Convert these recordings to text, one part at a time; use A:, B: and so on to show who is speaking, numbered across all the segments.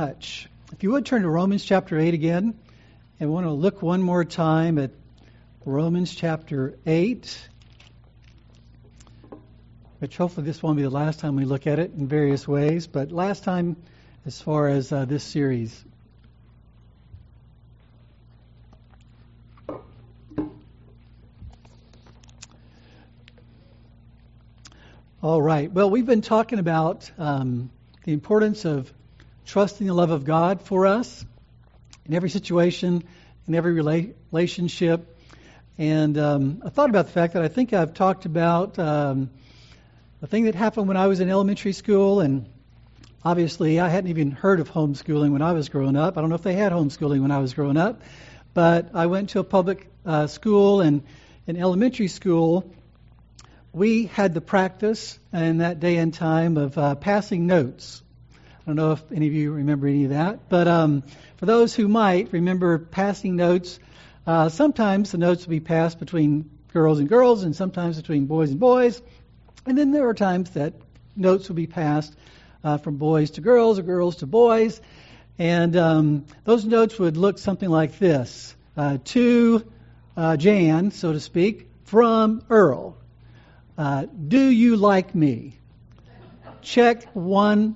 A: much. If you would turn to Romans chapter 8 again, and want to look one more time at Romans chapter 8, which hopefully this won't be the last time we look at it in various ways, but last time as far as uh, this series. All right. Well, we've been talking about um, the importance of trusting the love of God for us in every situation, in every rela- relationship. And um, I thought about the fact that I think I've talked about um, the thing that happened when I was in elementary school, and obviously I hadn't even heard of homeschooling when I was growing up. I don't know if they had homeschooling when I was growing up, but I went to a public uh, school, and in elementary school, we had the practice in that day and time of uh, passing notes don't know if any of you remember any of that, but um, for those who might remember passing notes, uh, sometimes the notes would be passed between girls and girls, and sometimes between boys and boys, and then there were times that notes would be passed uh, from boys to girls or girls to boys, and um, those notes would look something like this: uh, to uh, Jan, so to speak, from Earl. Uh, do you like me? Check one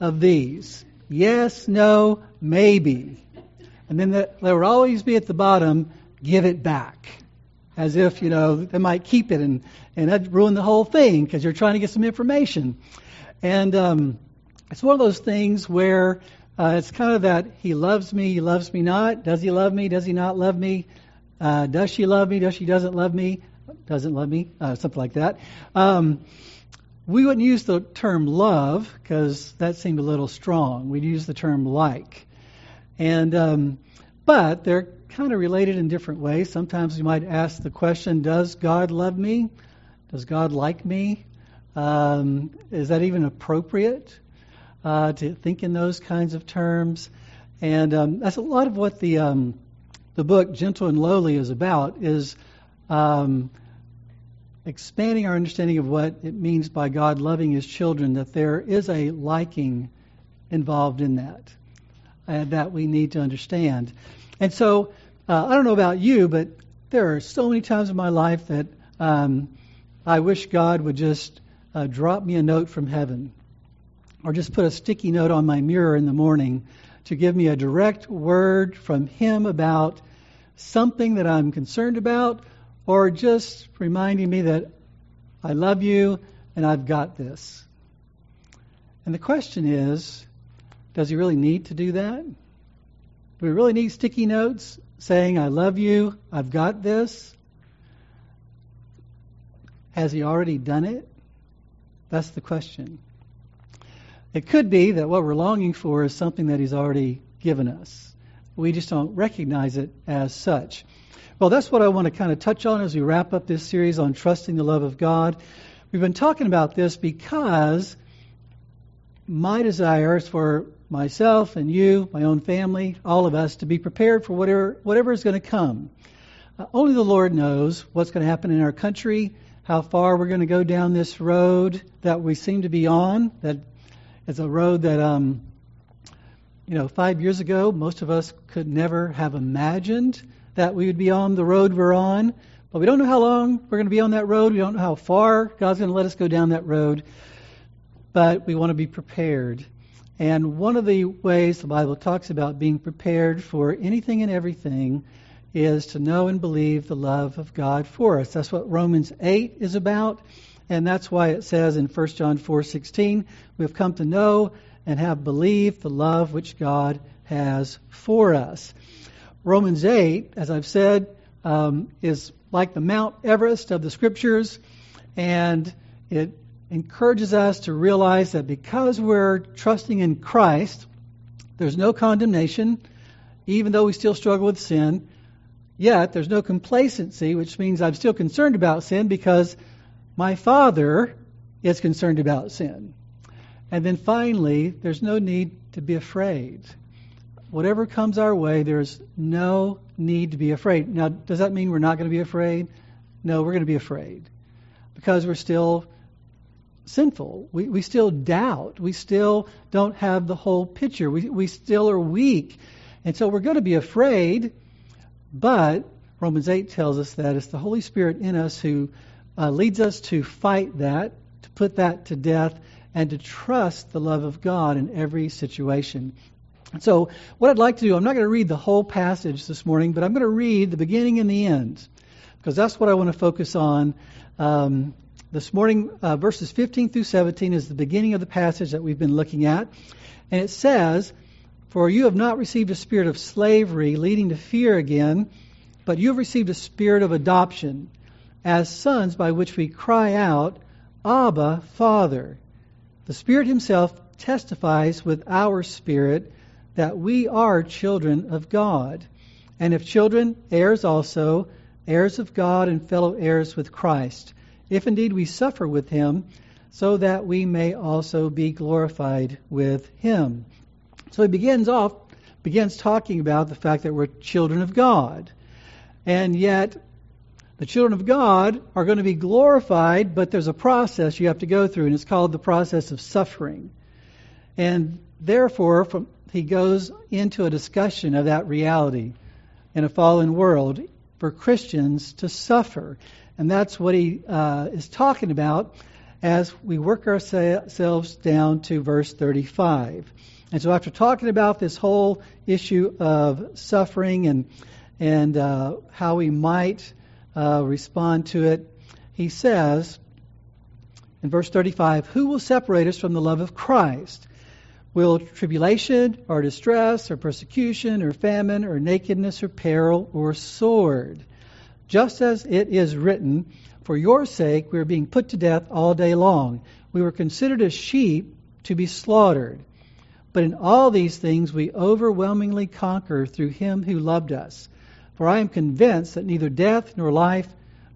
A: of these? Yes, no, maybe. And then the, there would always be at the bottom, give it back. As if, you know, they might keep it and, and that'd ruin the whole thing because you're trying to get some information. And um, it's one of those things where uh, it's kind of that he loves me, he loves me not. Does he love me? Does he not love me? Uh, does she love me? Does she doesn't love me? Doesn't love me? Uh, something like that. Um, we wouldn't use the term love because that seemed a little strong. We'd use the term like. And, um, but they're kind of related in different ways. Sometimes you might ask the question, does God love me? Does God like me? Um, is that even appropriate uh, to think in those kinds of terms? And um, that's a lot of what the um, the book Gentle and Lowly is about. Is um, expanding our understanding of what it means by God loving His children, that there is a liking involved in that, and that we need to understand. And so, uh, I don't know about you, but there are so many times in my life that um, I wish God would just uh, drop me a note from heaven, or just put a sticky note on my mirror in the morning to give me a direct word from Him about something that I'm concerned about or just reminding me that I love you and I've got this. And the question is does he really need to do that? Do we really need sticky notes saying, I love you, I've got this? Has he already done it? That's the question. It could be that what we're longing for is something that he's already given us. We just don't recognize it as such. Well, that's what I want to kind of touch on as we wrap up this series on trusting the love of God. We've been talking about this because my desire is for myself and you, my own family, all of us to be prepared for whatever whatever is going to come. Uh, only the Lord knows what's going to happen in our country, how far we're going to go down this road that we seem to be on. That is a road that, um, you know, five years ago most of us could never have imagined that we would be on the road we're on. But we don't know how long we're going to be on that road. We don't know how far God's going to let us go down that road. But we want to be prepared. And one of the ways the Bible talks about being prepared for anything and everything is to know and believe the love of God for us. That's what Romans 8 is about. And that's why it says in 1 John 4:16, we have come to know and have believed the love which God has for us. Romans 8, as I've said, um, is like the Mount Everest of the Scriptures, and it encourages us to realize that because we're trusting in Christ, there's no condemnation, even though we still struggle with sin. Yet, there's no complacency, which means I'm still concerned about sin because my Father is concerned about sin. And then finally, there's no need to be afraid whatever comes our way, there's no need to be afraid. Now, does that mean we're not going to be afraid? No, we're going to be afraid because we're still sinful. We, we still doubt. We still don't have the whole picture. We, we still are weak. And so we're going to be afraid, but Romans 8 tells us that it's the Holy Spirit in us who uh, leads us to fight that, to put that to death, and to trust the love of God in every situation. So, what I'd like to do, I'm not going to read the whole passage this morning, but I'm going to read the beginning and the end, because that's what I want to focus on. Um, this morning, uh, verses 15 through 17 is the beginning of the passage that we've been looking at. And it says, For you have not received a spirit of slavery leading to fear again, but you have received a spirit of adoption as sons by which we cry out, Abba, Father. The Spirit Himself testifies with our spirit that we are children of God. And if children, heirs also, heirs of God and fellow heirs with Christ if indeed we suffer with him, so that we may also be glorified with him. So he begins off, begins talking about the fact that we're children of God. And yet, the children of God are going to be glorified, but there's a process you have to go through, and it's called the process of suffering. And therefore, from, he goes into a discussion of that reality in a fallen world for Christians to suffer. And that's what he uh, is talking about as we work ourselves down to verse 35. And so, after talking about this whole issue of suffering and and uh, how we might uh, respond to it, he says in verse 35, "Who will separate us from the love of Christ? Will tribulation or distress or persecution or famine or nakedness or peril or sword?" just as it is written, For your sake we are being put to death all day long. We were considered as sheep to be slaughtered. But in all these things we overwhelmingly conquer through him who loved us. For I am convinced that neither death, nor life,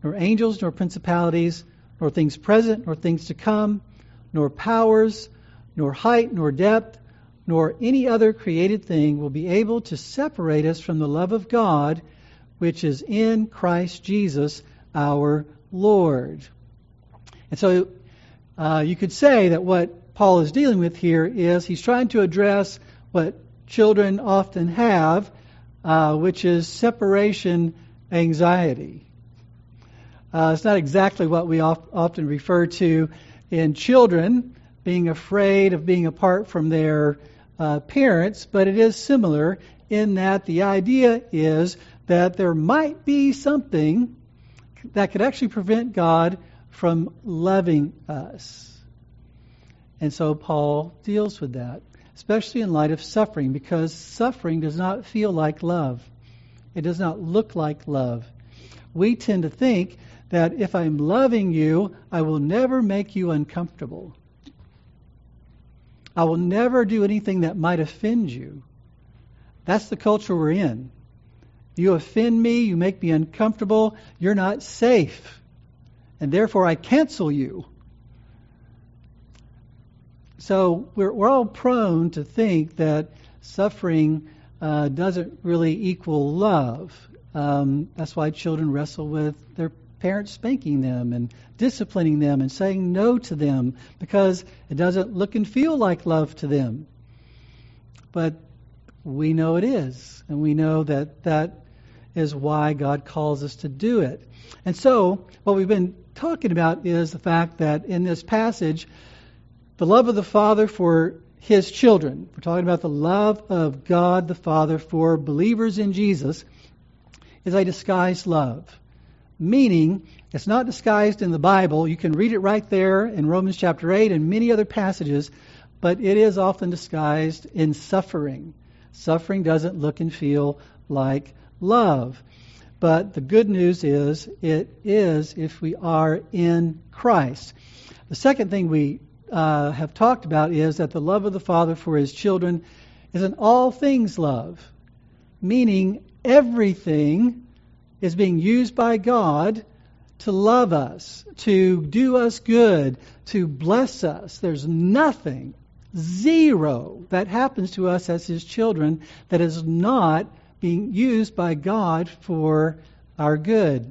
A: nor angels, nor principalities, nor things present, nor things to come, nor powers, nor height, nor depth, nor any other created thing will be able to separate us from the love of God which is in Christ Jesus our Lord. And so uh, you could say that what Paul is dealing with here is he's trying to address what children often have, uh, which is separation anxiety. Uh, it's not exactly what we often refer to in children being afraid of being apart from their uh, parents, but it is similar in that the idea is that there might be something that could actually prevent God from loving us. And so Paul deals with that, especially in light of suffering, because suffering does not feel like love. It does not look like love. We tend to think that if I'm loving you, I will never make you uncomfortable. I will never do anything that might offend you. That's the culture we're in. You offend me, you make me uncomfortable, you're not safe. And therefore I cancel you. So we're, we're all prone to think that suffering uh, doesn't really equal love. Um, that's why children wrestle with their parents spanking them and disciplining them and saying no to them because it doesn't look and feel like love to them. But we know it is, and we know that that is why God calls us to do it. And so, what we've been talking about is the fact that in this passage, the love of the Father for his children, we're talking about the love of God the Father for believers in Jesus, is a disguised love. Meaning, it's not disguised in the Bible. You can read it right there in Romans chapter 8 and many other passages, but it is often disguised in suffering. Suffering doesn't look and feel like love. But the good news is it is if we are in Christ. The second thing we uh, have talked about is that the love of the Father for his children is an all things love, meaning everything is being used by God to love us, to do us good, to bless us. There's nothing, zero, that happens to us as his children that is not being used by God for our good,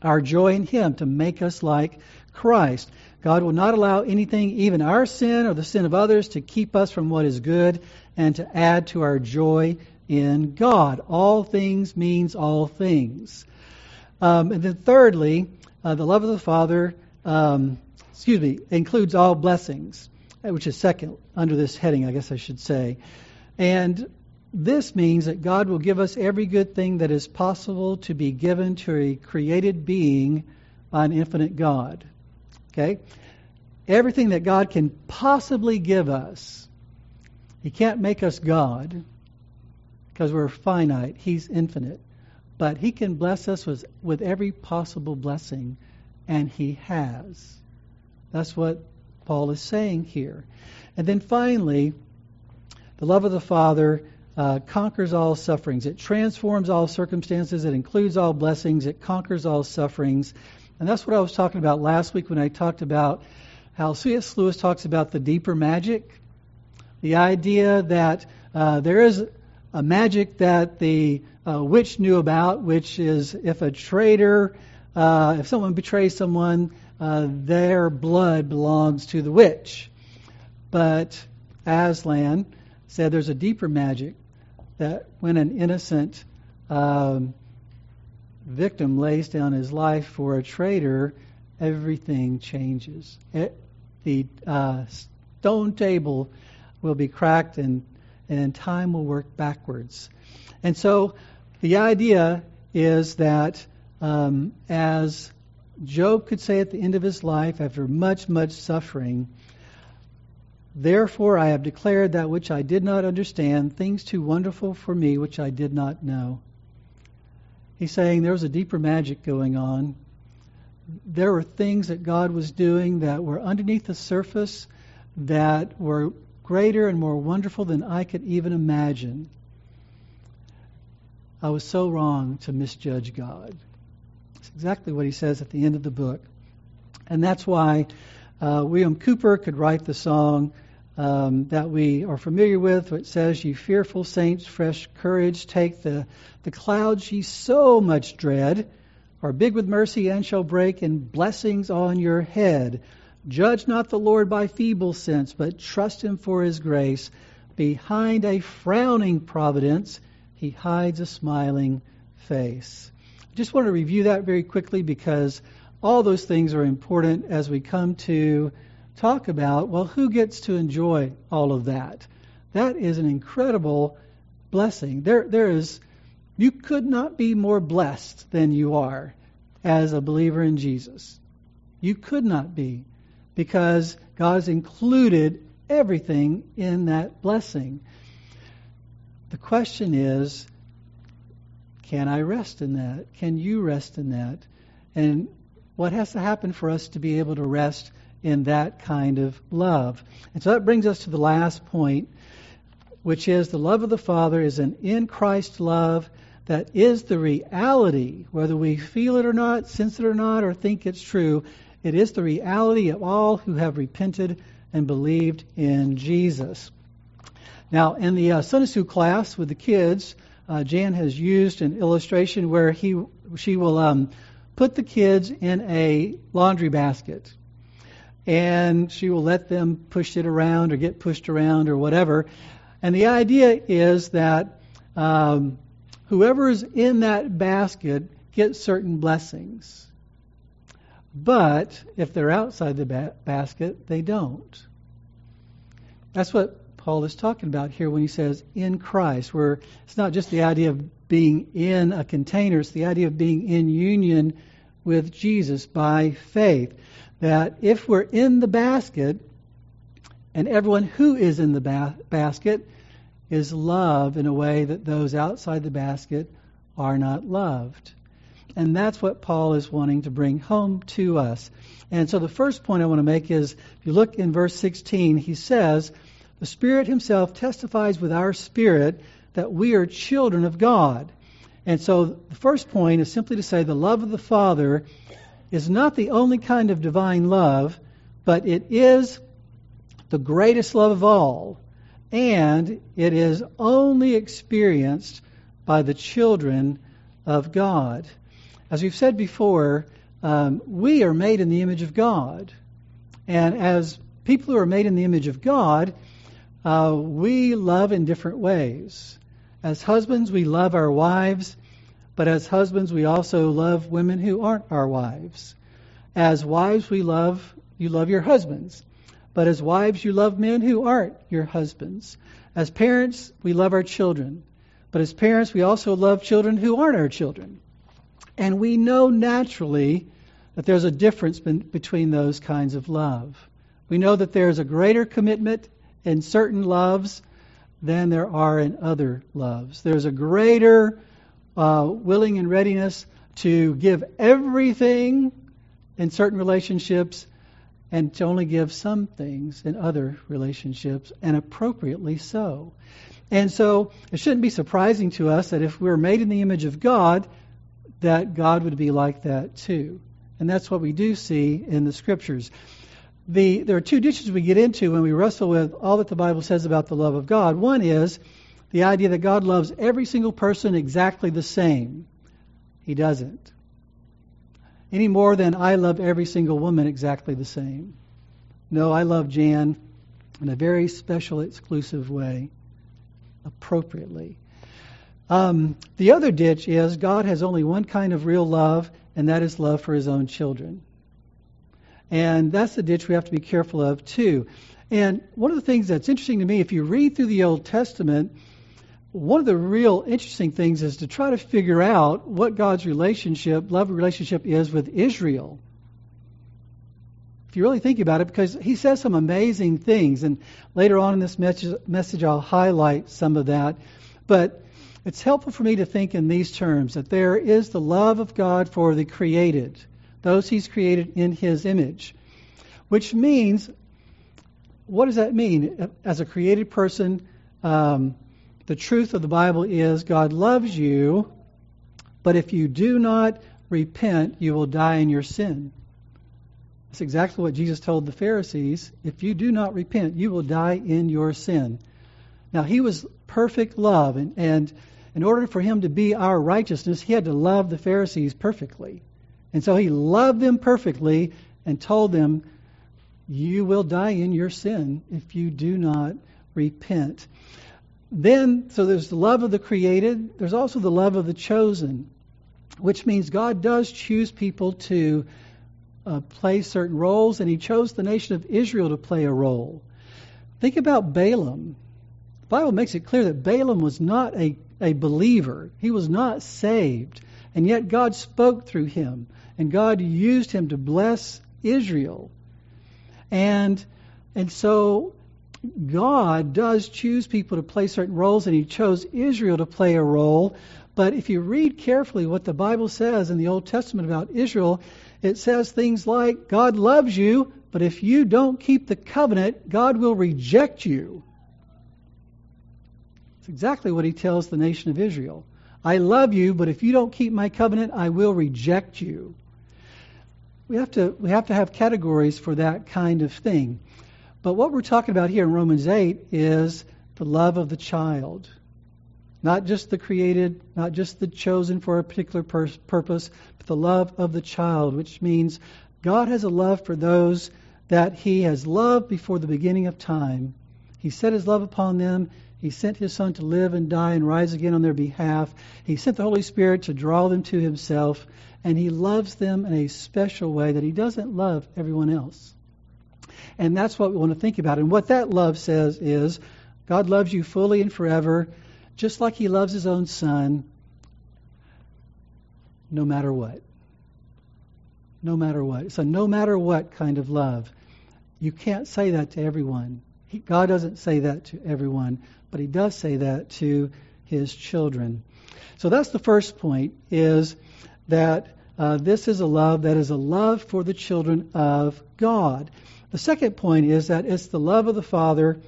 A: our joy in Him, to make us like Christ. God will not allow anything, even our sin or the sin of others, to keep us from what is good and to add to our joy in God. All things means all things. Um, and then thirdly, uh, the love of the Father, um, excuse me, includes all blessings, uh, which is second under this heading, I guess I should say. And this means that God will give us every good thing that is possible to be given to a created being by an infinite God. Okay? Everything that God can possibly give us. He can't make us God because we're finite. He's infinite. But He can bless us with, with every possible blessing, and He has. That's what Paul is saying here. And then finally, the love of the Father uh, conquers all sufferings. It transforms all circumstances. It includes all blessings. It conquers all sufferings. And that's what I was talking about last week when I talked about how C.S. Lewis talks about the deeper magic. The idea that uh, there is a magic that the uh, witch knew about, which is if a traitor, uh, if someone betrays someone, uh, their blood belongs to the witch. But Aslan said there's a deeper magic that when an innocent um, victim lays down his life for a traitor, everything changes. It, the uh, stone table will be cracked and, and time will work backwards. And so the idea is that um, as Job could say at the end of his life, after much, much suffering, Therefore I have declared that which I did not understand, things too wonderful for me which I did not know. He's saying there was a deeper magic going on. There were things that God was doing that were underneath the surface that were greater and more wonderful than I could even imagine. I was so wrong to misjudge God. That's exactly what he says at the end of the book. And that's why uh, William Cowper could write the song um, that we are familiar with, which says, Ye fearful saints, fresh courage, take the, the clouds ye so much dread, are big with mercy and shall break in blessings on your head. Judge not the Lord by feeble sense, but trust him for his grace. Behind a frowning providence, he hides a smiling face. I just want to review that very quickly because all those things are important as we come to talk about, well, who gets to enjoy all of that? That is an incredible blessing. There, there is, you could not be more blessed than you are as a believer in Jesus. You could not be because God has included everything in that blessing. The question is, can I rest in that? Can you rest in that? And what has to happen for us to be able to rest in that kind of love. And so that brings us to the last point, which is the love of the Father is an in Christ love that is the reality, whether we feel it or not, sense it or not, or think it's true. It is the reality of all who have repented and believed in Jesus. Now, in the uh, school class with the kids, uh, Jan has used an illustration where he she will um, put the kids in a laundry basket and she will let them push it around or get pushed around or whatever. And the idea is that um, whoever is in that basket gets certain blessings. But if they're outside the ba- basket, they don't. That's what Paul is talking about here when he says in Christ, where it's not just the idea of being in a container, it's the idea of being in union with Jesus by faith that if we're in the basket, and everyone who is in the ba- basket is loved in a way that those outside the basket are not loved. And that's what Paul is wanting to bring home to us. And so the first point I want to make is if you look in verse 16, he says, The Spirit Himself testifies with our spirit that we are children of God. And so the first point is simply to say the love of the Father is not the only kind of divine love, but it is the greatest love of all, and it is only experienced by the children of God. As we've said before, um, we are made in the image of God. And as people who are made in the image of God, uh, we love in different ways. As husbands, we love our wives, but as husbands, we also love women who aren't our wives. As wives, we love, you love your husbands. But as wives, you love men who aren't your husbands. As parents, we love our children. But as parents, we also love children who aren't our children. And we know naturally that there's a difference between those kinds of love. We know that there's a greater commitment in certain loves than there are in other loves. There's a greater uh, willing and readiness to give everything in certain relationships and to only give some things in other relationships, and appropriately so. And so it shouldn't be surprising to us that if we're made in the image of God, that God would be like that too. And that's what we do see in the scriptures. The, there are two ditches we get into when we wrestle with all that the Bible says about the love of God. One is the idea that God loves every single person exactly the same. He doesn't any more than I love every single woman exactly the same. No, I love Jan in a very special, exclusive way, appropriately. Um, the other ditch is God has only one kind of real love, and that is love for his own children. And that's the ditch we have to be careful of, too. And one of the things that's interesting to me, if you read through the Old Testament, one of the real interesting things is to try to figure out what God's relationship, love relationship is with Israel. If you really think about it, because he says some amazing things, and later on in this message, message I'll highlight some of that. But it's helpful for me to think in these terms that there is the love of God for the created, those he's created in his image, which means, what does that mean? As a created person, um, the truth of the Bible is God loves you, but if you do not repent, you will die in your sin. That's exactly what Jesus told the Pharisees. If you do not repent, you will die in your sin. Now, he was perfect love, and, and in order for him to be our righteousness, he had to love the Pharisees perfectly. And so he loved them perfectly and told them, You will die in your sin if you do not repent. Then, so there's the love of the created, there's also the love of the chosen, which means God does choose people to uh, play certain roles, and He chose the nation of Israel to play a role. Think about Balaam. The Bible makes it clear that Balaam was not a, a believer, he was not saved, and yet God spoke through him, and God used him to bless Israel. And and so God does choose people to play certain roles, and He chose Israel to play a role. But if you read carefully what the Bible says in the Old Testament about Israel, it says things like, God loves you, but if you don't keep the covenant, God will reject you. It's exactly what He tells the nation of Israel. I love you, but if you don't keep my covenant, I will reject you. We have to, we have, to have categories for that kind of thing. But what we're talking about here in Romans 8 is the love of the child. Not just the created, not just the chosen for a particular pur- purpose, but the love of the child, which means God has a love for those that He has loved before the beginning of time. He set His love upon them. He sent His Son to live and die and rise again on their behalf. He sent the Holy Spirit to draw them to Himself. And He loves them in a special way that He doesn't love everyone else. And that's what we want to think about. And what that love says is God loves you fully and forever, just like He loves His own Son, no matter what. No matter what. It's a no matter what kind of love. You can't say that to everyone. He, God doesn't say that to everyone, but He does say that to His children. So that's the first point, is that uh, this is a love that is a love for the children of God. The second point is that it's the love of the Father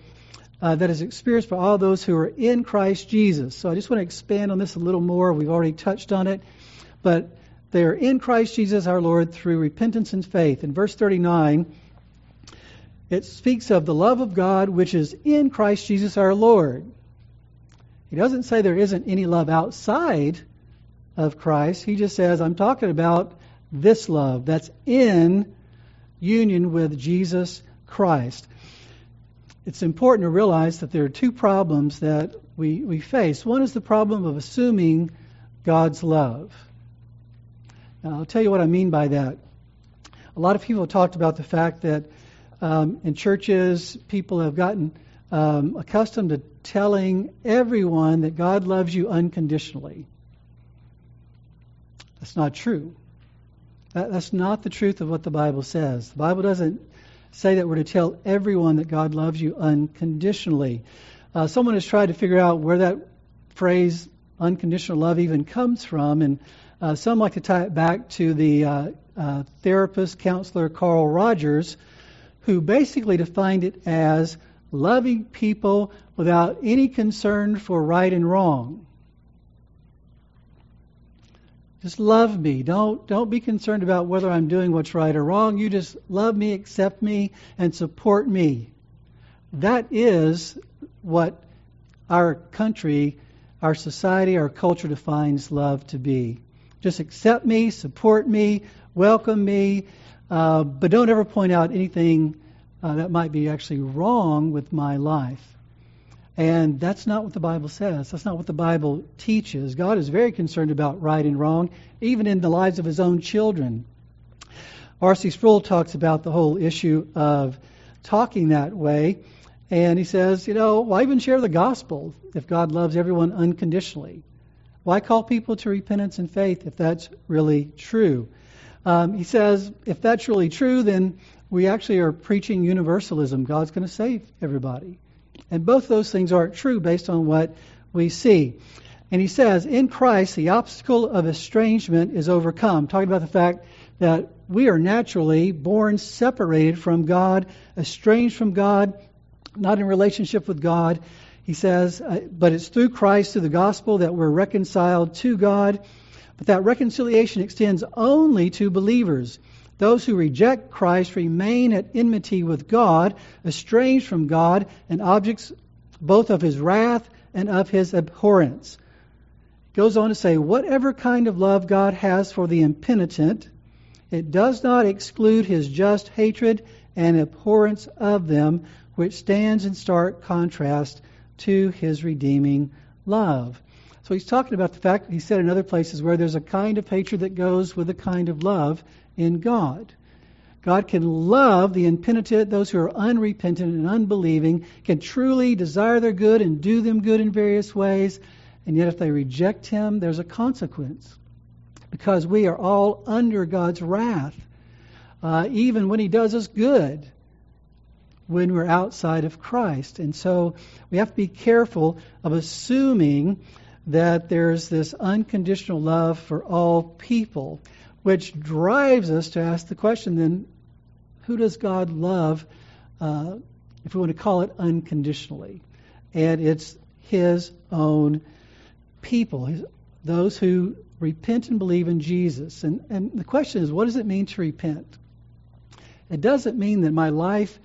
A: uh, that is experienced by all those who are in Christ Jesus. So I just want to expand on this a little more. We've already touched on it. But they are in Christ Jesus our Lord through repentance and faith. In verse 39, it speaks of the love of God which is in Christ Jesus our Lord. He doesn't say there isn't any love outside of Christ. He just says, I'm talking about this love that's in union with Jesus Christ. It's important to realize that there are two problems that we, we face. One is the problem of assuming God's love. Now, I'll tell you what I mean by that. A lot of people talked about the fact that um, in churches, people have gotten um, accustomed to telling everyone that God loves you unconditionally. That's not true. That, that's not the truth of what the Bible says. The Bible doesn't say that we're to tell everyone that God loves you unconditionally. Uh, someone has tried to figure out where that phrase unconditional love even comes from, and uh, some like to tie it back to the uh, uh therapist, counselor Carl Rogers, who basically defined it as loving people without any concern for right and wrong. Just love me. Don't don't be concerned about whether I'm doing what's right or wrong. You just love me, accept me, and support me. That is what our country, our society, our culture defines love to be. Just accept me, support me, welcome me, uh, but don't ever point out anything uh, that might be actually wrong with my life. And that's not what the Bible says. That's not what the Bible teaches. God is very concerned about right and wrong, even in the lives of his own children. R.C. Sproul talks about the whole issue of talking that way. And he says, you know, why even share the gospel if God loves everyone unconditionally? Why call people to repentance and faith if that's really true? Um, he says, if that's really true, then we actually are preaching universalism. God's going to save everybody. And both those things aren't true based on what we see. And he says, in Christ, the obstacle of estrangement is overcome, talking about the fact that we are naturally born separated from God, estranged from God, not in relationship with God. He says, uh, but it's through Christ, through the gospel, that we're reconciled to God. But that reconciliation extends only to believers. Those who reject Christ remain at enmity with God, estranged from God, and objects both of his wrath and of his abhorrence. Goes on to say, whatever kind of love God has for the impenitent, it does not exclude his just hatred and abhorrence of them, which stands in stark contrast to his redeeming love. So he's talking about the fact, that he said in other places, where there's a kind of hatred that goes with a kind of love, in God. God can love the impenitent, those who are unrepentant and unbelieving, can truly desire their good and do them good in various ways, and yet if they reject Him, there's a consequence. Because we are all under God's wrath, uh, even when He does us good, when we're outside of Christ. And so we have to be careful of assuming that there's this unconditional love for all people which drives us to ask the question then, who does God love, uh, if we want to call it unconditionally? And it's His own people, his, those who repent and believe in Jesus. And, and the question is, what does it mean to repent? It doesn't mean that my life,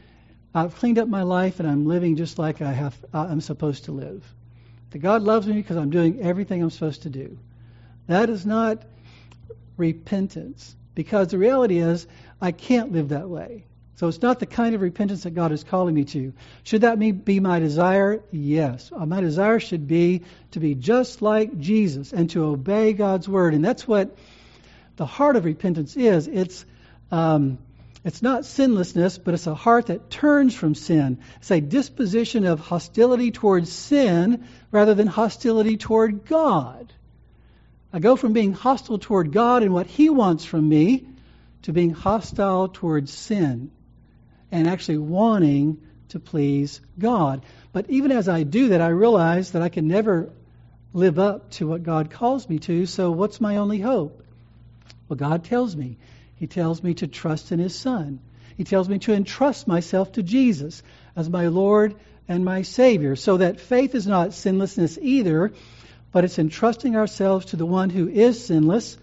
A: I've cleaned up my life and I'm living just like I have, I'm supposed to live. That God loves me because I'm doing everything I'm supposed to do. That is not repentance. Because the reality is, I can't live that way. So it's not the kind of repentance that God is calling me to. Should that be my desire? Yes. Uh, my desire should be to be just like Jesus and to obey God's word. And that's what the heart of repentance is. It's um, it's not sinlessness, but it's a heart that turns from sin. It's a disposition of hostility towards sin rather than hostility toward God. I go from being hostile toward God and what He wants from me to being hostile towards sin and actually wanting to please God. But even as I do that, I realize that I can never live up to what God calls me to. So, what's my only hope? Well, God tells me. He tells me to trust in His Son. He tells me to entrust myself to Jesus as my Lord and my Savior. So that faith is not sinlessness either, but it's entrusting ourselves to the one who is sinless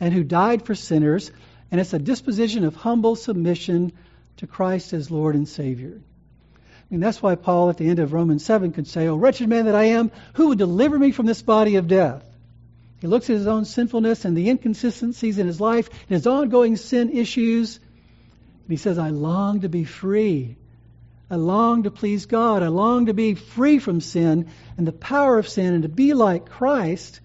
A: and who died for sinners, and it's a disposition of humble submission to Christ as Lord and Savior. Mean, that's why Paul at the end of Romans 7 could say, Oh, wretched man that I am, who would deliver me from this body of death? He looks at his own sinfulness and the inconsistencies in his life and his ongoing sin issues, And he says, I long to be free. I long to please God. I long to be free from sin and the power of sin and to be like Christ.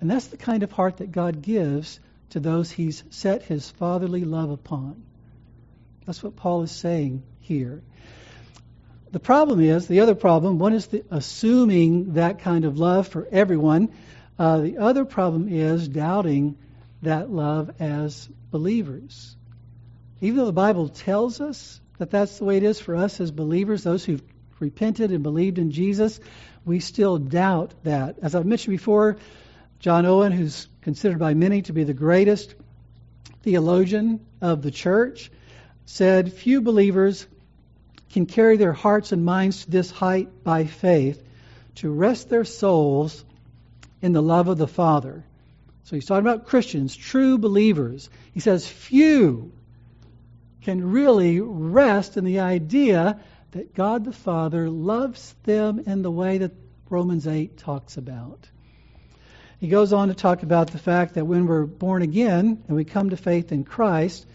A: And that's the kind of heart that God gives to those he's set his fatherly love upon. That's what Paul is saying here. The problem is, the other problem, one is the assuming that kind of love for everyone. Uh, the other problem is doubting that love as believers. Even though the Bible tells us that that's the way it is for us as believers, those who've repented and believed in Jesus, we still doubt that. As I've mentioned before, John Owen, who's considered by many to be the greatest theologian of the church, said, Few believers can carry their hearts and minds to this height by faith to rest their souls in the love of the Father. So he's talking about Christians, true believers. He says, Few can really rest in the idea that God the Father loves them in the way that Romans 8 talks about. He goes on to talk about the fact that when we're born again and we come to faith in Christ,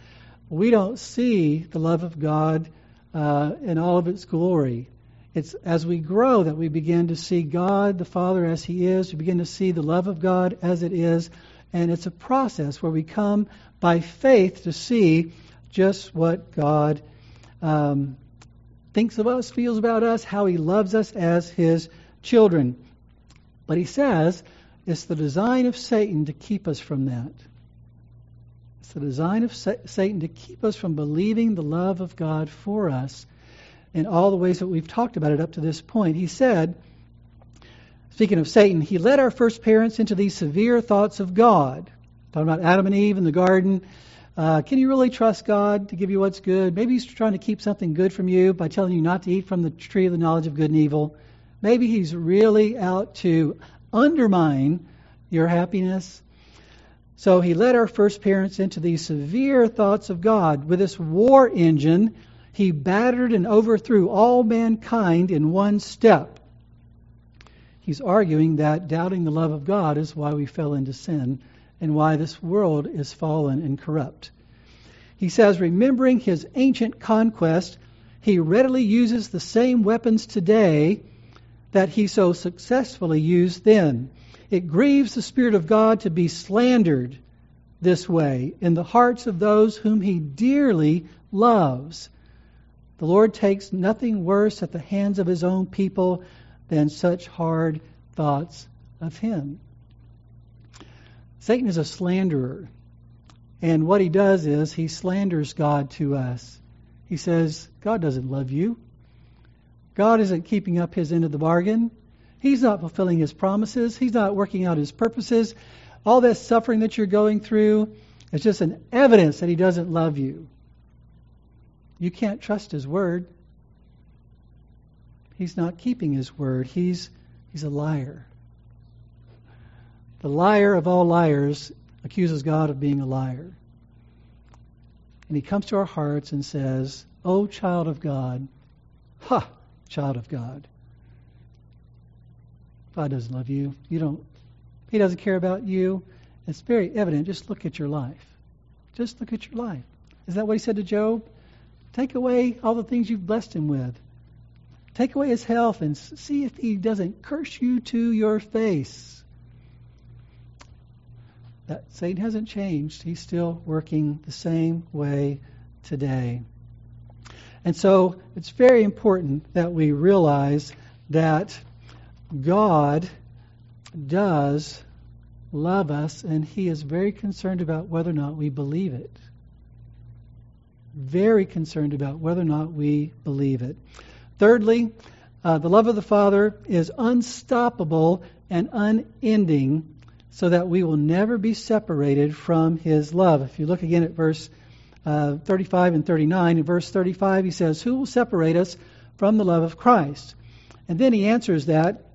A: we don't see the love of God uh, in all of its glory. It's as we grow that we begin to see God the Father as He is. We begin to see the love of God as it is. And it's a process where we come by faith to see just what God um, thinks of us, feels about us, how He loves us as His children. But He says it's the design of Satan to keep us from that. It's the design of Satan to keep us from believing the love of God for us in all the ways that we've talked about it up to this point. He said, speaking of Satan, he led our first parents into these severe thoughts of God. Talking about Adam and Eve in the garden. Uh, can you really trust God to give you what's good? Maybe He's trying to keep something good from you by telling you not to eat from the tree of the knowledge of good and evil. Maybe He's really out to undermine your happiness. So He led our first parents into these severe thoughts of God. With this war engine, He battered and overthrew all mankind in one step. He's arguing that doubting the love of God is why we fell into sin and why this world is fallen and corrupt. He says, remembering his ancient conquest, he readily uses the same weapons today that he so successfully used then. It grieves the Spirit of God to be slandered this way in the hearts of those whom he dearly loves. The Lord takes nothing worse at the hands of his own people than such hard thoughts of him. Satan is a slanderer. And what he does is he slanders God to us. He says, God doesn't love you. God isn't keeping up his end of the bargain. He's not fulfilling his promises. He's not working out his purposes. All that suffering that you're going through is just an evidence that he doesn't love you. You can't trust his word. He's not keeping his word. He's, he's a liar. The liar of all liars accuses God of being a liar. And he comes to our hearts and says, Oh, child of God, ha, child of God. God doesn't love you. You don't, he doesn't care about you. It's very evident. Just look at your life. Just look at your life. Is that what he said to Job? Take away all the things you've blessed him with. Take away his health and see if he doesn't curse you to your face that Satan hasn't changed. He's still working the same way today. And so it's very important that we realize that God does love us, and He is very concerned about whether or not we believe it. Very concerned about whether or not we believe it. Thirdly, uh, the love of the Father is unstoppable and unending so that we will never be separated from his love. If you look again at verse uh, 35 and 39, in verse 35 he says, Who will separate us from the love of Christ? And then he answers that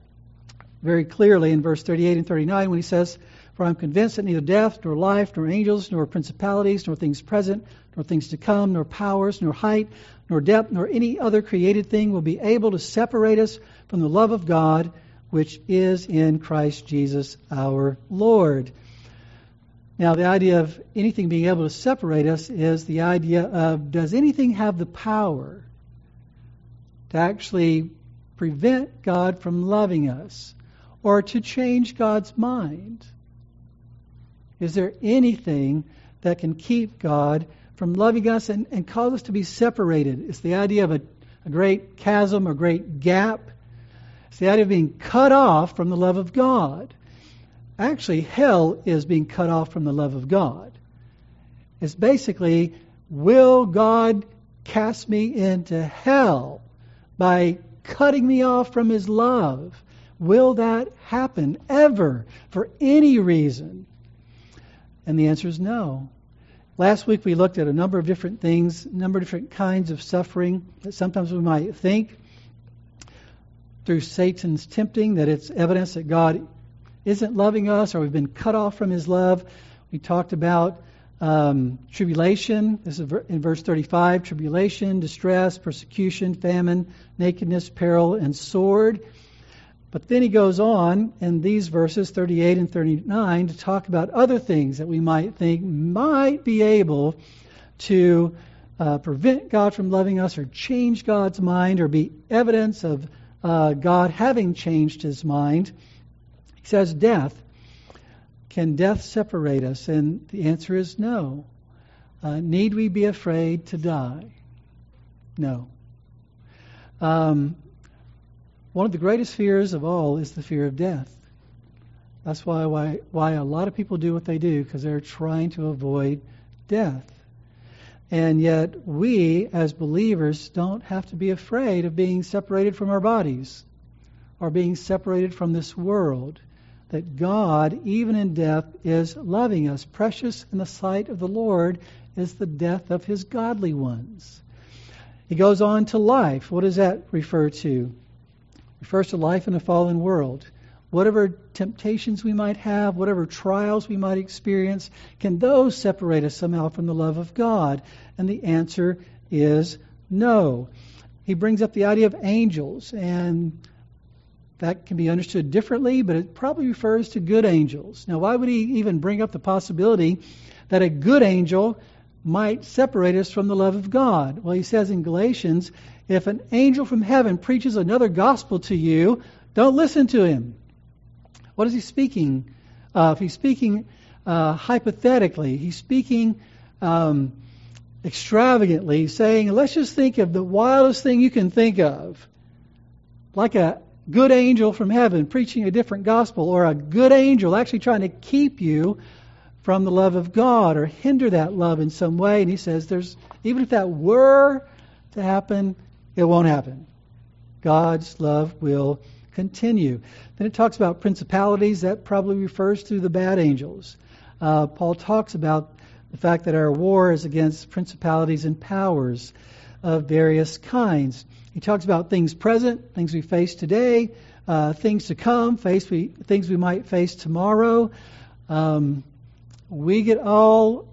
A: very clearly in verse 38 and 39 when he says, For I'm convinced that neither death, nor life, nor angels, nor principalities, nor things present, nor things to come, nor powers, nor height, nor depth, nor any other created thing will be able to separate us from the love of God which is in Christ Jesus our Lord. Now, the idea of anything being able to separate us is the idea of does anything have the power to actually prevent God from loving us or to change God's mind? Is there anything that can keep God from loving us and, and cause us to be separated? It's the idea of a, a great chasm or great gap. It's the idea of being cut off from the love of God. Actually, hell is being cut off from the love of God. It's basically, will God cast me into hell by cutting me off from his love? Will that happen ever for any reason? And the answer is no. Last week we looked at a number of different things, a number of different kinds of suffering that sometimes we might think through Satan's tempting that it's evidence that God isn't loving us or we've been cut off from his love. We talked about um, tribulation. This is in verse 35 tribulation, distress, persecution, famine, nakedness, peril, and sword. But then he goes on in these verses 38 and 39 to talk about other things that we might think might be able to uh, prevent God from loving us or change God's mind or be evidence of uh, God having changed his mind He says death. Can death separate us? And the answer is no. Uh, need we be afraid to die? No. Um, one of the greatest fears of all is the fear of death. That's why, why, why a lot of people do what they do, because they're trying to avoid death. And yet, we as believers don't have to be afraid of being separated from our bodies or being separated from this world that God, even in death, is loving us. Precious in the sight of the Lord is the death of his godly ones. He goes on to life. What does that refer to? Refers to life in a fallen world. Whatever temptations we might have, whatever trials we might experience, can those separate us somehow from the love of God? And the answer is no. He brings up the idea of angels, and that can be understood differently, but it probably refers to good angels. Now, why would he even bring up the possibility that a good angel might separate us from the love of God? Well, he says in Galatians, if an angel from heaven preaches another gospel to you, don't listen to him. What is he speaking of? He's speaking uh, hypothetically. He's speaking um, extravagantly, saying, let's just think of the wildest thing you can think of. Like a good angel from heaven preaching a different gospel, or a good angel actually trying to keep you from the love of God or hinder that love in some way. And he says, there's even if that were to happen, it won't happen. God's love will continue. Then it talks about principalities. That probably refers to the bad angels. Uh, Paul talks about the fact that our war is against principalities and powers of various kinds. He talks about things present, things we face today, uh, things to come, face we, things we might face tomorrow. Um, we get all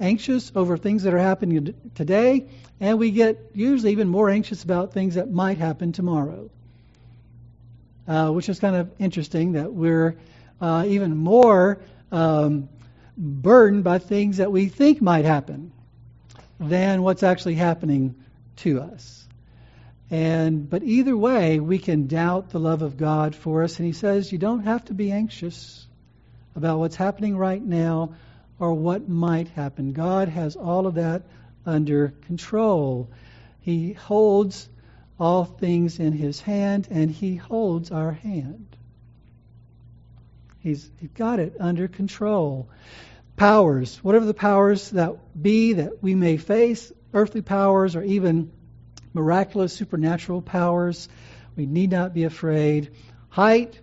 A: anxious over things that are happening today, and we get usually even more anxious about things that might happen tomorrow. Uh, which is kind of interesting that we're uh, even more um, burdened by things that we think might happen than what's actually happening to us. And but either way, we can doubt the love of God for us. And he says you don't have to be anxious about what's happening right now or what might happen. God has all of that under control. He holds all things in his hand and he holds our hand. He's, he's got it under control. Powers, whatever the powers that be that we may face, earthly powers or even miraculous supernatural powers. We need not be afraid. Height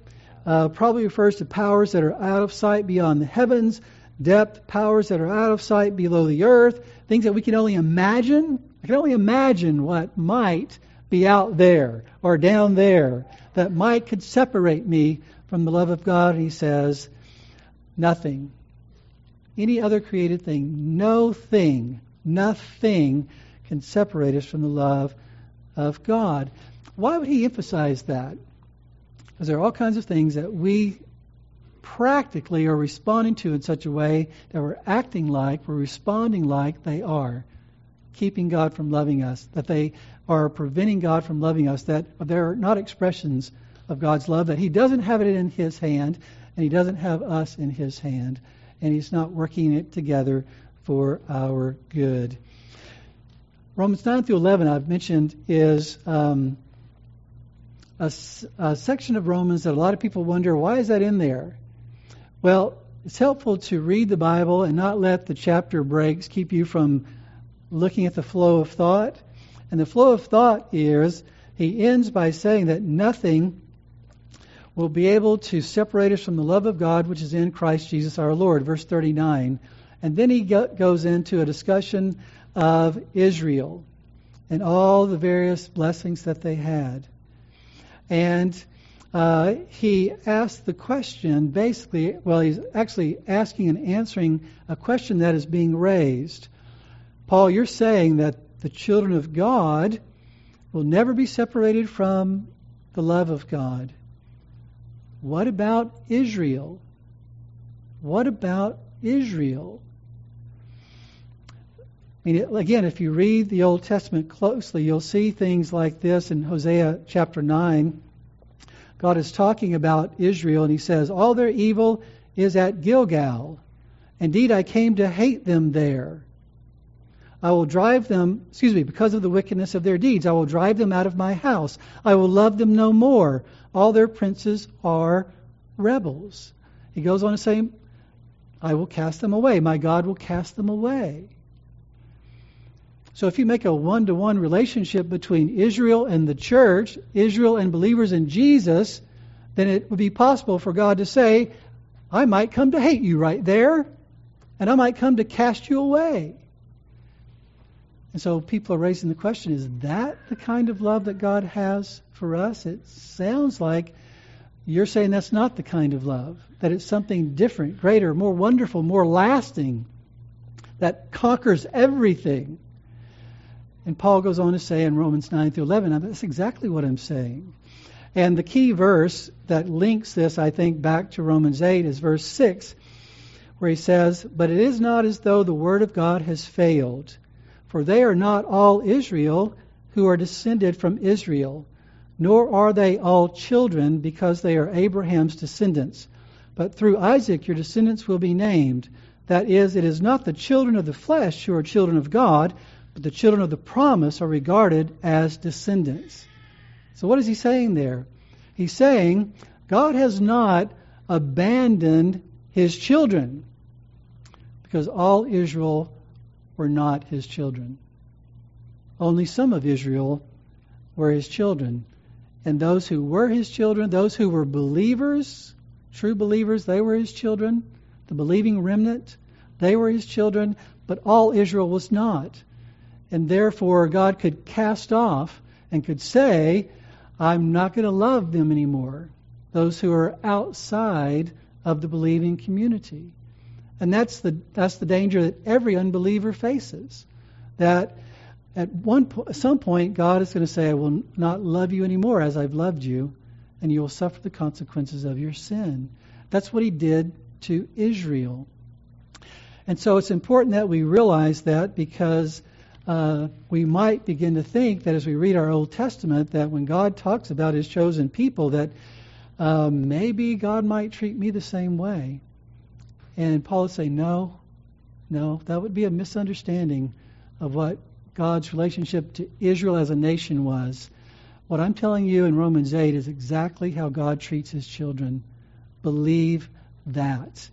A: uh, probably refers to powers that are out of sight beyond the heavens. Depth, powers that are out of sight below the earth. Things that we can only imagine. I can only imagine what might be out there or down there that might could separate me from the love of God. And he says, nothing. Any other created thing, no thing, nothing can separate us from the love of God. Why would he emphasize that? Because there are all kinds of things that we practically are responding to in such a way that we're acting like, we're responding like they are, keeping God from loving us, that they are preventing God from loving us, that they're not expressions of God's love, that He doesn't have it in His hand, and He doesn't have us in His hand, and He's not working it together for our good. Romans 9 through 11, I've mentioned, is um, a, a section of Romans that a lot of people wonder why is that in there? Well, it's helpful to read the Bible and not let the chapter breaks keep you from looking at the flow of thought. And the flow of thought is he ends by saying that nothing will be able to separate us from the love of God which is in Christ Jesus our Lord. Verse 39. And then he goes into a discussion of Israel and all the various blessings that they had. And uh, he asked the question basically, well, he's actually asking and answering a question that is being raised. Paul, you're saying that the children of God will never be separated from the love of God. What about Israel? What about Israel? Mean, again, if you read the Old Testament closely, you'll see things like this in Hosea chapter 9. God is talking about Israel, and he says, All their evil is at Gilgal. Indeed, I came to hate them there. I will drive them, excuse me, because of the wickedness of their deeds. I will drive them out of my house. I will love them no more. All their princes are rebels. He goes on to say, I will cast them away. My God will cast them away. So if you make a one to one relationship between Israel and the church, Israel and believers in Jesus, then it would be possible for God to say, I might come to hate you right there, and I might come to cast you away. And so people are raising the question is that the kind of love that God has for us? It sounds like you're saying that's not the kind of love, that it's something different, greater, more wonderful, more lasting, that conquers everything. And Paul goes on to say in Romans 9 through 11, that's exactly what I'm saying. And the key verse that links this, I think, back to Romans 8 is verse 6, where he says, But it is not as though the word of God has failed. For they are not all Israel who are descended from Israel, nor are they all children because they are Abraham's descendants. But through Isaac your descendants will be named. That is, it is not the children of the flesh who are children of God, but the children of the promise are regarded as descendants. So, what is he saying there? He's saying God has not abandoned his children because all Israel were not his children. Only some of Israel were his children. And those who were his children, those who were believers, true believers, they were his children. The believing remnant, they were his children, but all Israel was not. And therefore, God could cast off and could say, I'm not going to love them anymore, those who are outside of the believing community. And that's the, that's the danger that every unbeliever faces. That at one po- some point, God is going to say, I will not love you anymore as I've loved you, and you will suffer the consequences of your sin. That's what he did to Israel. And so it's important that we realize that because uh, we might begin to think that as we read our Old Testament, that when God talks about his chosen people, that uh, maybe God might treat me the same way. And Paul would say, no, no, that would be a misunderstanding of what God's relationship to Israel as a nation was. What I'm telling you in Romans 8 is exactly how God treats his children. Believe that.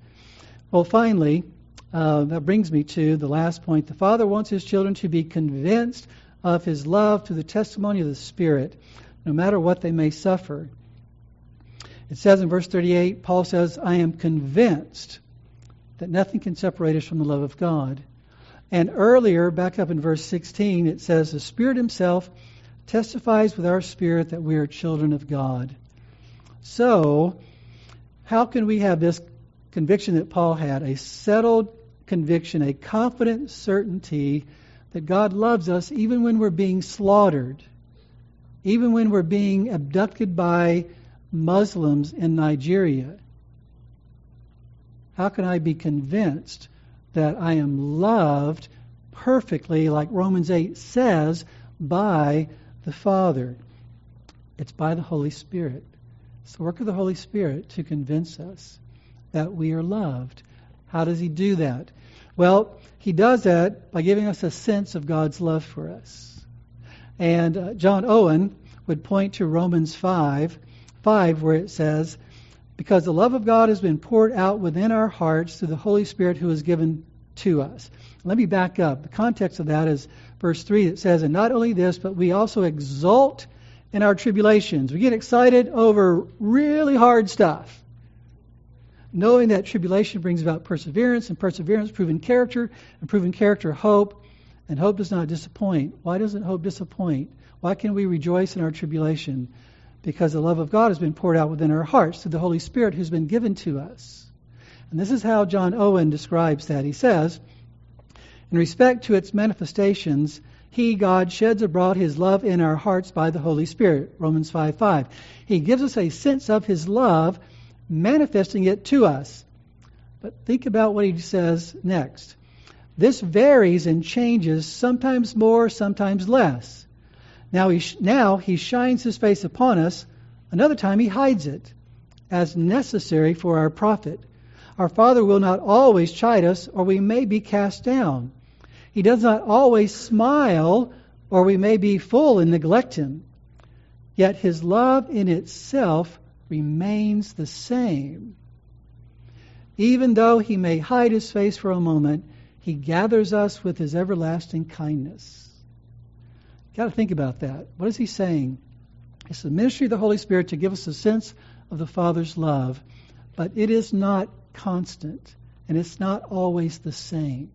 A: Well, finally, uh, that brings me to the last point. The Father wants his children to be convinced of his love through the testimony of the Spirit, no matter what they may suffer. It says in verse 38, Paul says, I am convinced that nothing can separate us from the love of God. And earlier, back up in verse 16, it says, The Spirit Himself testifies with our spirit that we are children of God. So, how can we have this conviction that Paul had? A settled conviction, a confident certainty that God loves us even when we're being slaughtered, even when we're being abducted by Muslims in Nigeria How can I be convinced that I am loved perfectly, like Romans 8 says, by the Father? It's by the Holy Spirit. It's the work of the Holy Spirit to convince us that we are loved. How does He do that? Well, He does that by giving us a sense of God's love for us. And uh, John Owen would point to Romans 5, 5, where it says, Because the love of God has been poured out within our hearts through the Holy Spirit who is given to us. Let me back up. The context of that is verse 3 that says, And not only this, but we also exult in our tribulations. We get excited over really hard stuff. Knowing that tribulation brings about perseverance, and perseverance, proven character, and proven character, hope. And hope does not disappoint. Why doesn't hope disappoint? Why can we rejoice in our tribulation? Because the love of God has been poured out within our hearts through the Holy Spirit who's been given to us. And this is how John Owen describes that. He says, In respect to its manifestations, he, God, sheds abroad his love in our hearts by the Holy Spirit. Romans 5 5. He gives us a sense of his love, manifesting it to us. But think about what he says next. This varies and changes, sometimes more, sometimes less. Now he, now he shines his face upon us, another time he hides it, as necessary for our profit. Our Father will not always chide us, or we may be cast down. He does not always smile, or we may be full and neglect him. Yet his love in itself remains the same. Even though he may hide his face for a moment, he gathers us with his everlasting kindness. Got to think about that. What is he saying? It's the ministry of the Holy Spirit to give us a sense of the Father's love, but it is not constant, and it's not always the same.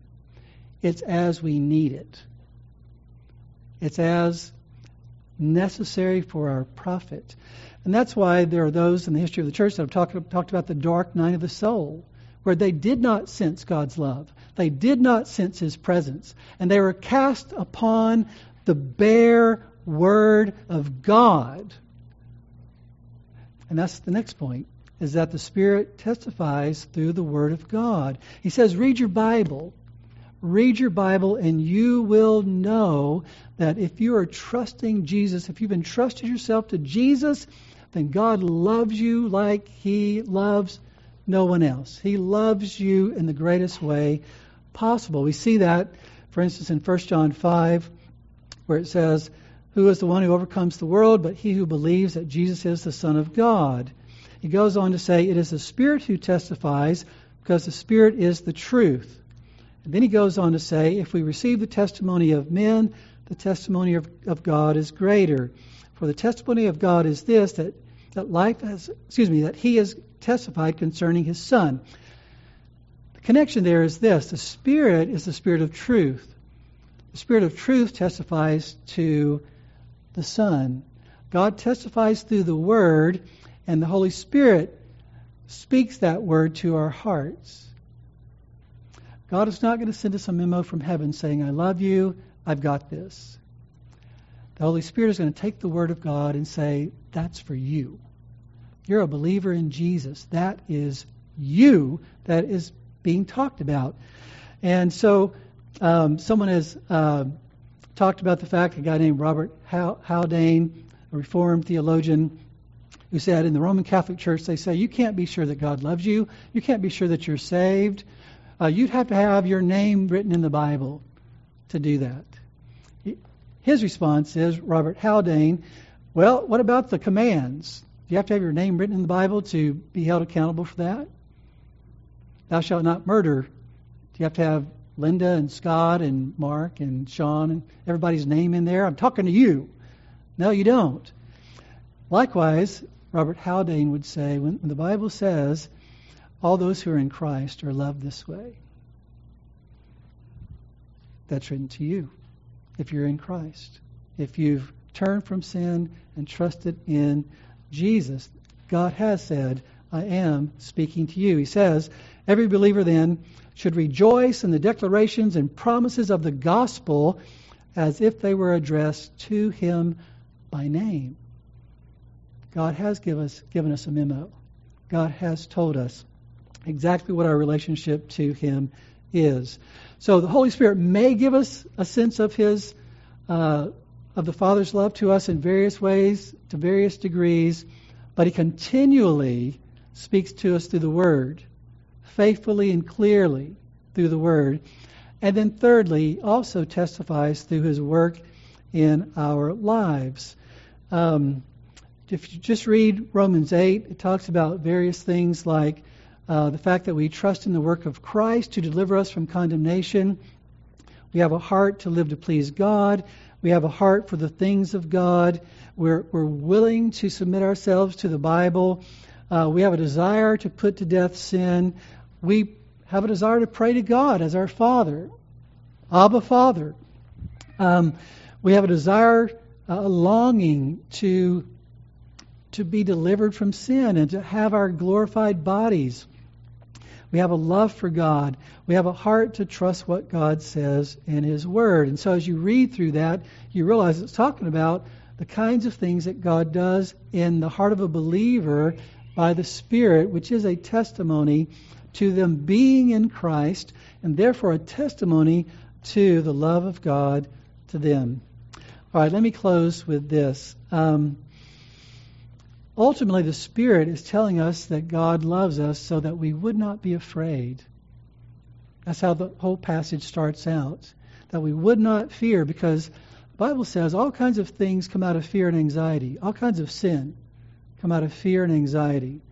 A: It's as we need it. It's as necessary for our profit. And that's why there are those in the history of the church that have talked, talked about the dark night of the soul, where they did not sense God's love. They did not sense His presence. And they were cast upon the bare Word of God. And that's the next point, is that the Spirit testifies through the Word of God. He says, read your Bible read your Bible and you will know that if you are trusting Jesus, if you've entrusted yourself to Jesus, then God loves you like He loves no one else. He loves you in the greatest way possible. We see that, for instance, in 1 John 5, where it says, Who is the one who overcomes the world but he who believes that Jesus is the Son of God? He goes on to say, It is the Spirit who testifies, because the Spirit is the truth. And then he goes on to say, if we receive the testimony of men, the testimony of, of God is greater. For the testimony of God is this that, that life has excuse me, that he has testified concerning his son. The connection there is this the Spirit is the Spirit of truth. The Spirit of truth testifies to the Son. God testifies through the Word, and the Holy Spirit speaks that word to our hearts. God is not going to send us a memo from heaven saying, I love you, I've got this. The Holy Spirit is going to take the Word of God and say, That's for you. You're a believer in Jesus. That is you that is being talked about. And so um, someone has uh, talked about the fact, a guy named Robert Haldane, a Reformed theologian, who said in the Roman Catholic Church, they say, You can't be sure that God loves you. You can't be sure that you're saved uh, you'd have to have your name written in the Bible to do that. His response is Robert Haldane, well, what about the commands? Do you have to have your name written in the Bible to be held accountable for that? Thou shalt not murder. Do you have to have Linda and Scott and Mark and Sean and everybody's name in there? I'm talking to you. No, you don't. Likewise, Robert Haldane would say, when, when the Bible says all those who are in Christ are loved this way. That's written to you if you're in Christ. If you've turned from sin and trusted in Jesus, God has said, I am speaking to you. He says, Every believer then should rejoice in the declarations and promises of the gospel as if they were addressed to him by name. God has give us, given us a memo. God has told us exactly what our relationship to Him is. So the Holy Spirit may give us a sense of His, uh, of the Father's love to us in various ways, to various degrees, but He continually speaks to us through the Word, faithfully and clearly through the Word. And then thirdly, also testifies through His work in our lives. Um, if you just read Romans 8, it talks about various things like uh, the fact that we trust in the work of Christ to deliver us from condemnation. We have a heart to live to please God. We have a heart for the things of God. We're, we're willing to submit ourselves to the Bible. Uh, we have a desire to put to death sin. We have a desire to pray to God as our Father, Abba Father. Um, we have a desire, a longing to to be delivered from sin and to have our glorified bodies. We have a love for God. We have a heart to trust what God says in His Word. And so as you read through that, you realize it's talking about the kinds of things that God does in the heart of a believer by the Spirit, which is a testimony to them being in Christ and therefore a testimony to the love of God to them. All right, let me close with this. Um, ultimately, the Spirit is telling us that God loves us so that we would not be afraid. That's how the whole passage starts out. That we would not fear because the Bible says all kinds of things come out of fear and anxiety. All kinds of sin come out of fear and anxiety.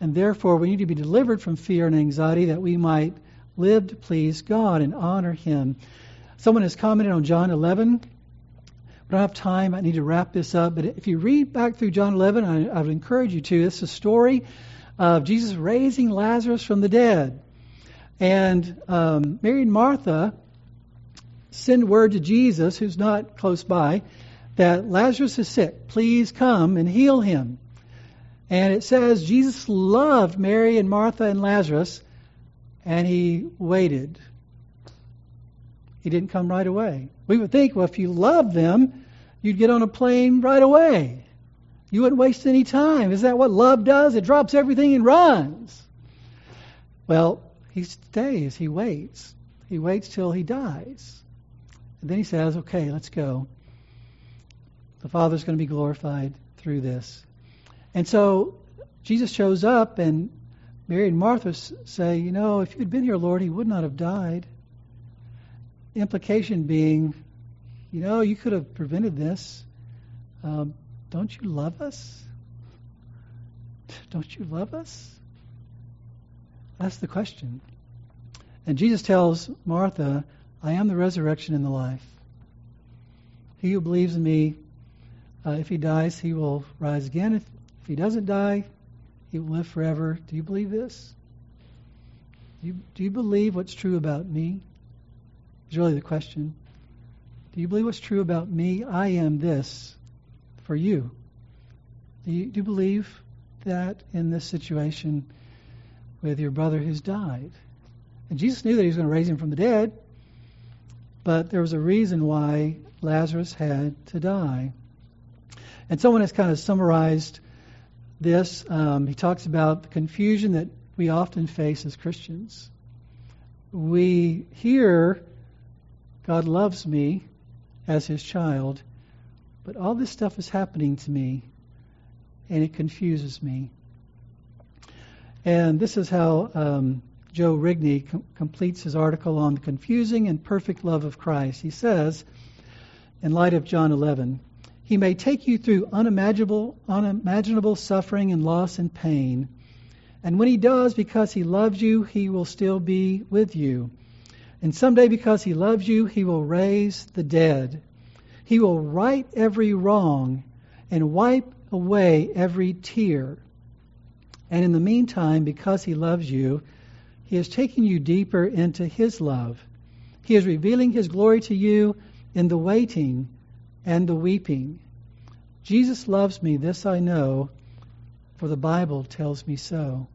A: And therefore, we need to be delivered from fear and anxiety that we might live to please God and honor Him. Someone has commented on John 11 I don't have time. I need to wrap this up. But if you read back through John 11, I, I would encourage you to. It's a story of Jesus raising Lazarus from the dead. And um, Mary and Martha send word to Jesus, who's not close by, that Lazarus is sick. Please come and heal him. And it says Jesus loved Mary and Martha and Lazarus, and he waited. He didn't come right away. We would think, well, if you love them, you'd get on a plane right away. You wouldn't waste any time. Is that what love does? It drops everything and runs. Well, he stays, he waits. He waits till he dies. And then he says, okay, let's go. The Father's going to be glorified through this. And so Jesus shows up, and Mary and Martha say, You know, if you'd been here, Lord, he would not have died implication being, you know, you could have prevented this. Um, don't you love us? Don't you love us? That's the question. And Jesus tells Martha, I am the resurrection and the life. He who believes in me, uh, if he dies, he will rise again. If, if he doesn't die, he will live forever. Do you believe this? Do you, do you believe what's true about me? Is really the question. Do you believe what's true about me? I am this for you. Do you, do you believe that in this situation with your brother who's died? And Jesus knew that he was going to raise him from the dead, but there was a reason why Lazarus had to die. And someone has kind of summarized this. Um, he talks about the confusion that we often face as Christians. We hear God loves me as his child, but all this stuff is happening to me, and it confuses me. And this is how um, Joe Rigney com- completes his article on the confusing and perfect love of Christ. He says, in light of John 11, He may take you through unimaginable, unimaginable suffering and loss and pain. And when He does, because He loves you, He will still be with you. And someday, because He loves you, He will raise the dead. He will right every wrong and wipe away every tear. And in the meantime, because He loves you, He is taking you deeper into His love. He is revealing His glory to you in the waiting and the weeping. Jesus loves me, this I know, for the Bible tells me so.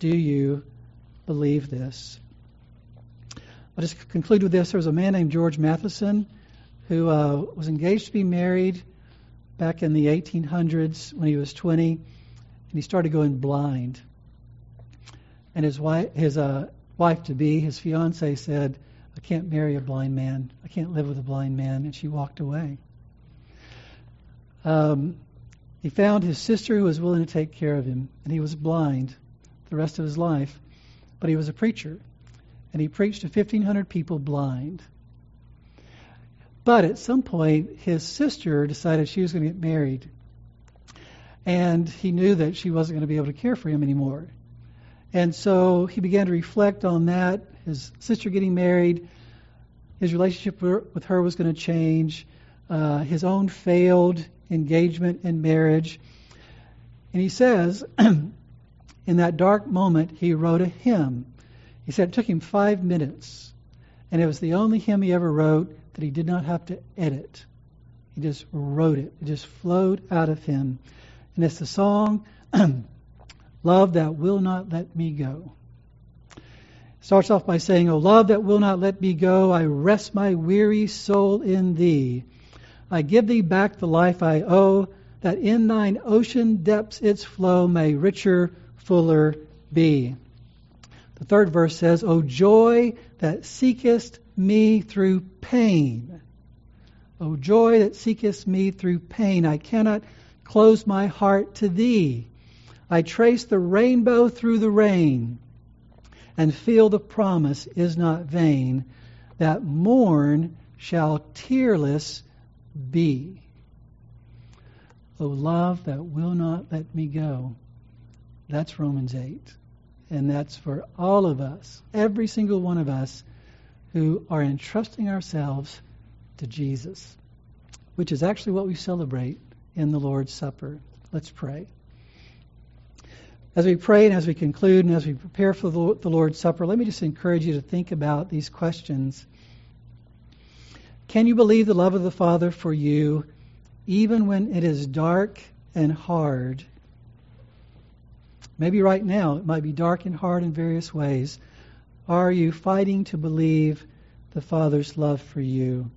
A: Do you believe this? I'll just conclude with this. There was a man named George Matheson who uh, was engaged to be married back in the 1800s when he was 20, and he started going blind. And his wife, his uh, wife to be, his fiance, said, "I can't marry a blind man. I can't live with a blind man." And she walked away. Um, he found his sister who was willing to take care of him, and he was blind the rest of his life, but he was a preacher, and he preached to 1,500 people blind. But at some point, his sister decided she was going to get married, and he knew that she wasn't going to be able to care for him anymore. And so he began to reflect on that. His sister getting married, his relationship with her was going to change. Uh, his own failed engagement and marriage. And he says, in that dark moment, he wrote a hymn. He said it took him five minutes, and it was the only hymn he ever wrote that he did not have to edit. He just wrote it, it just flowed out of him. And it's the song, Love That Will Not Let Me Go. It Starts off by saying, O love that will not let me go, I rest my weary soul in thee. I give thee back the life I owe, that in thine ocean depths its flow may richer, fuller be. The third verse says, O joy that seekest me through pain. O joy that seekest me through pain, I cannot close my heart to thee. I trace the rainbow through the rain and feel the promise is not vain that morn shall tearless be. O love that will not let me go. That's Romans 8. And that's for all of us, every single one of us who are entrusting ourselves to Jesus, which is actually what we celebrate in the Lord's Supper. Let's pray. As we pray and as we conclude and as we prepare for the Lord's Supper, let me just encourage you to think about these questions can you believe the love of the Father for you even when it is dark and hard? Maybe right now it might be dark and hard in various ways. Are you fighting to believe the Father's love for you?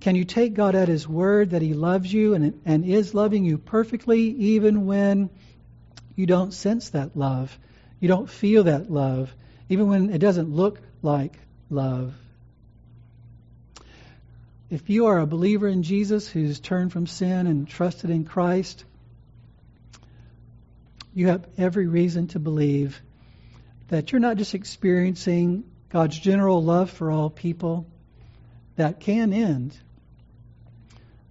A: Can you take God at His word that He loves you and, and is loving you perfectly even when you don't sense that love? You don't feel that love, even when it doesn't look like love? if you are a believer in Jesus who's turned from sin and trusted in Christ, you have every reason to believe that you're not just experiencing God's general love for all people that can end,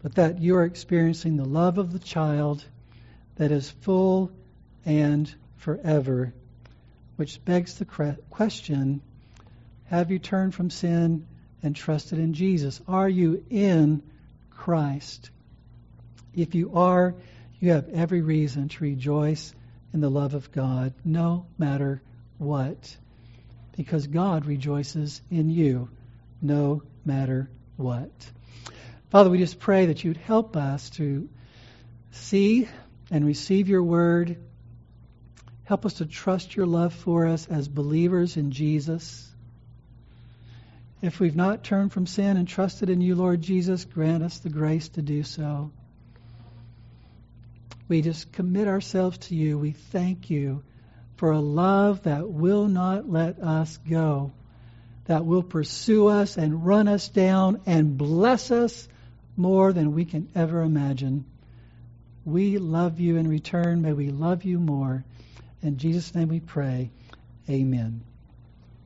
A: but that you're experiencing the love of the child that is full and forever, which begs the question have you turned from sin and trusted in Jesus? Are you in Christ? If you are, you have every reason to rejoice in the love of God, no matter what, because God rejoices in you, no matter what. Father, we just pray that you'd help us to see and receive your word. Help us to trust your love for us as believers in Jesus. If we've not turned from sin and trusted in you, Lord Jesus, grant us the grace to do so. We just commit ourselves to you. We thank you for a love that will not let us go, that will pursue us and run us down and bless us more than we can ever imagine. We love you in return. May we love you more. In Jesus' name we pray. Amen.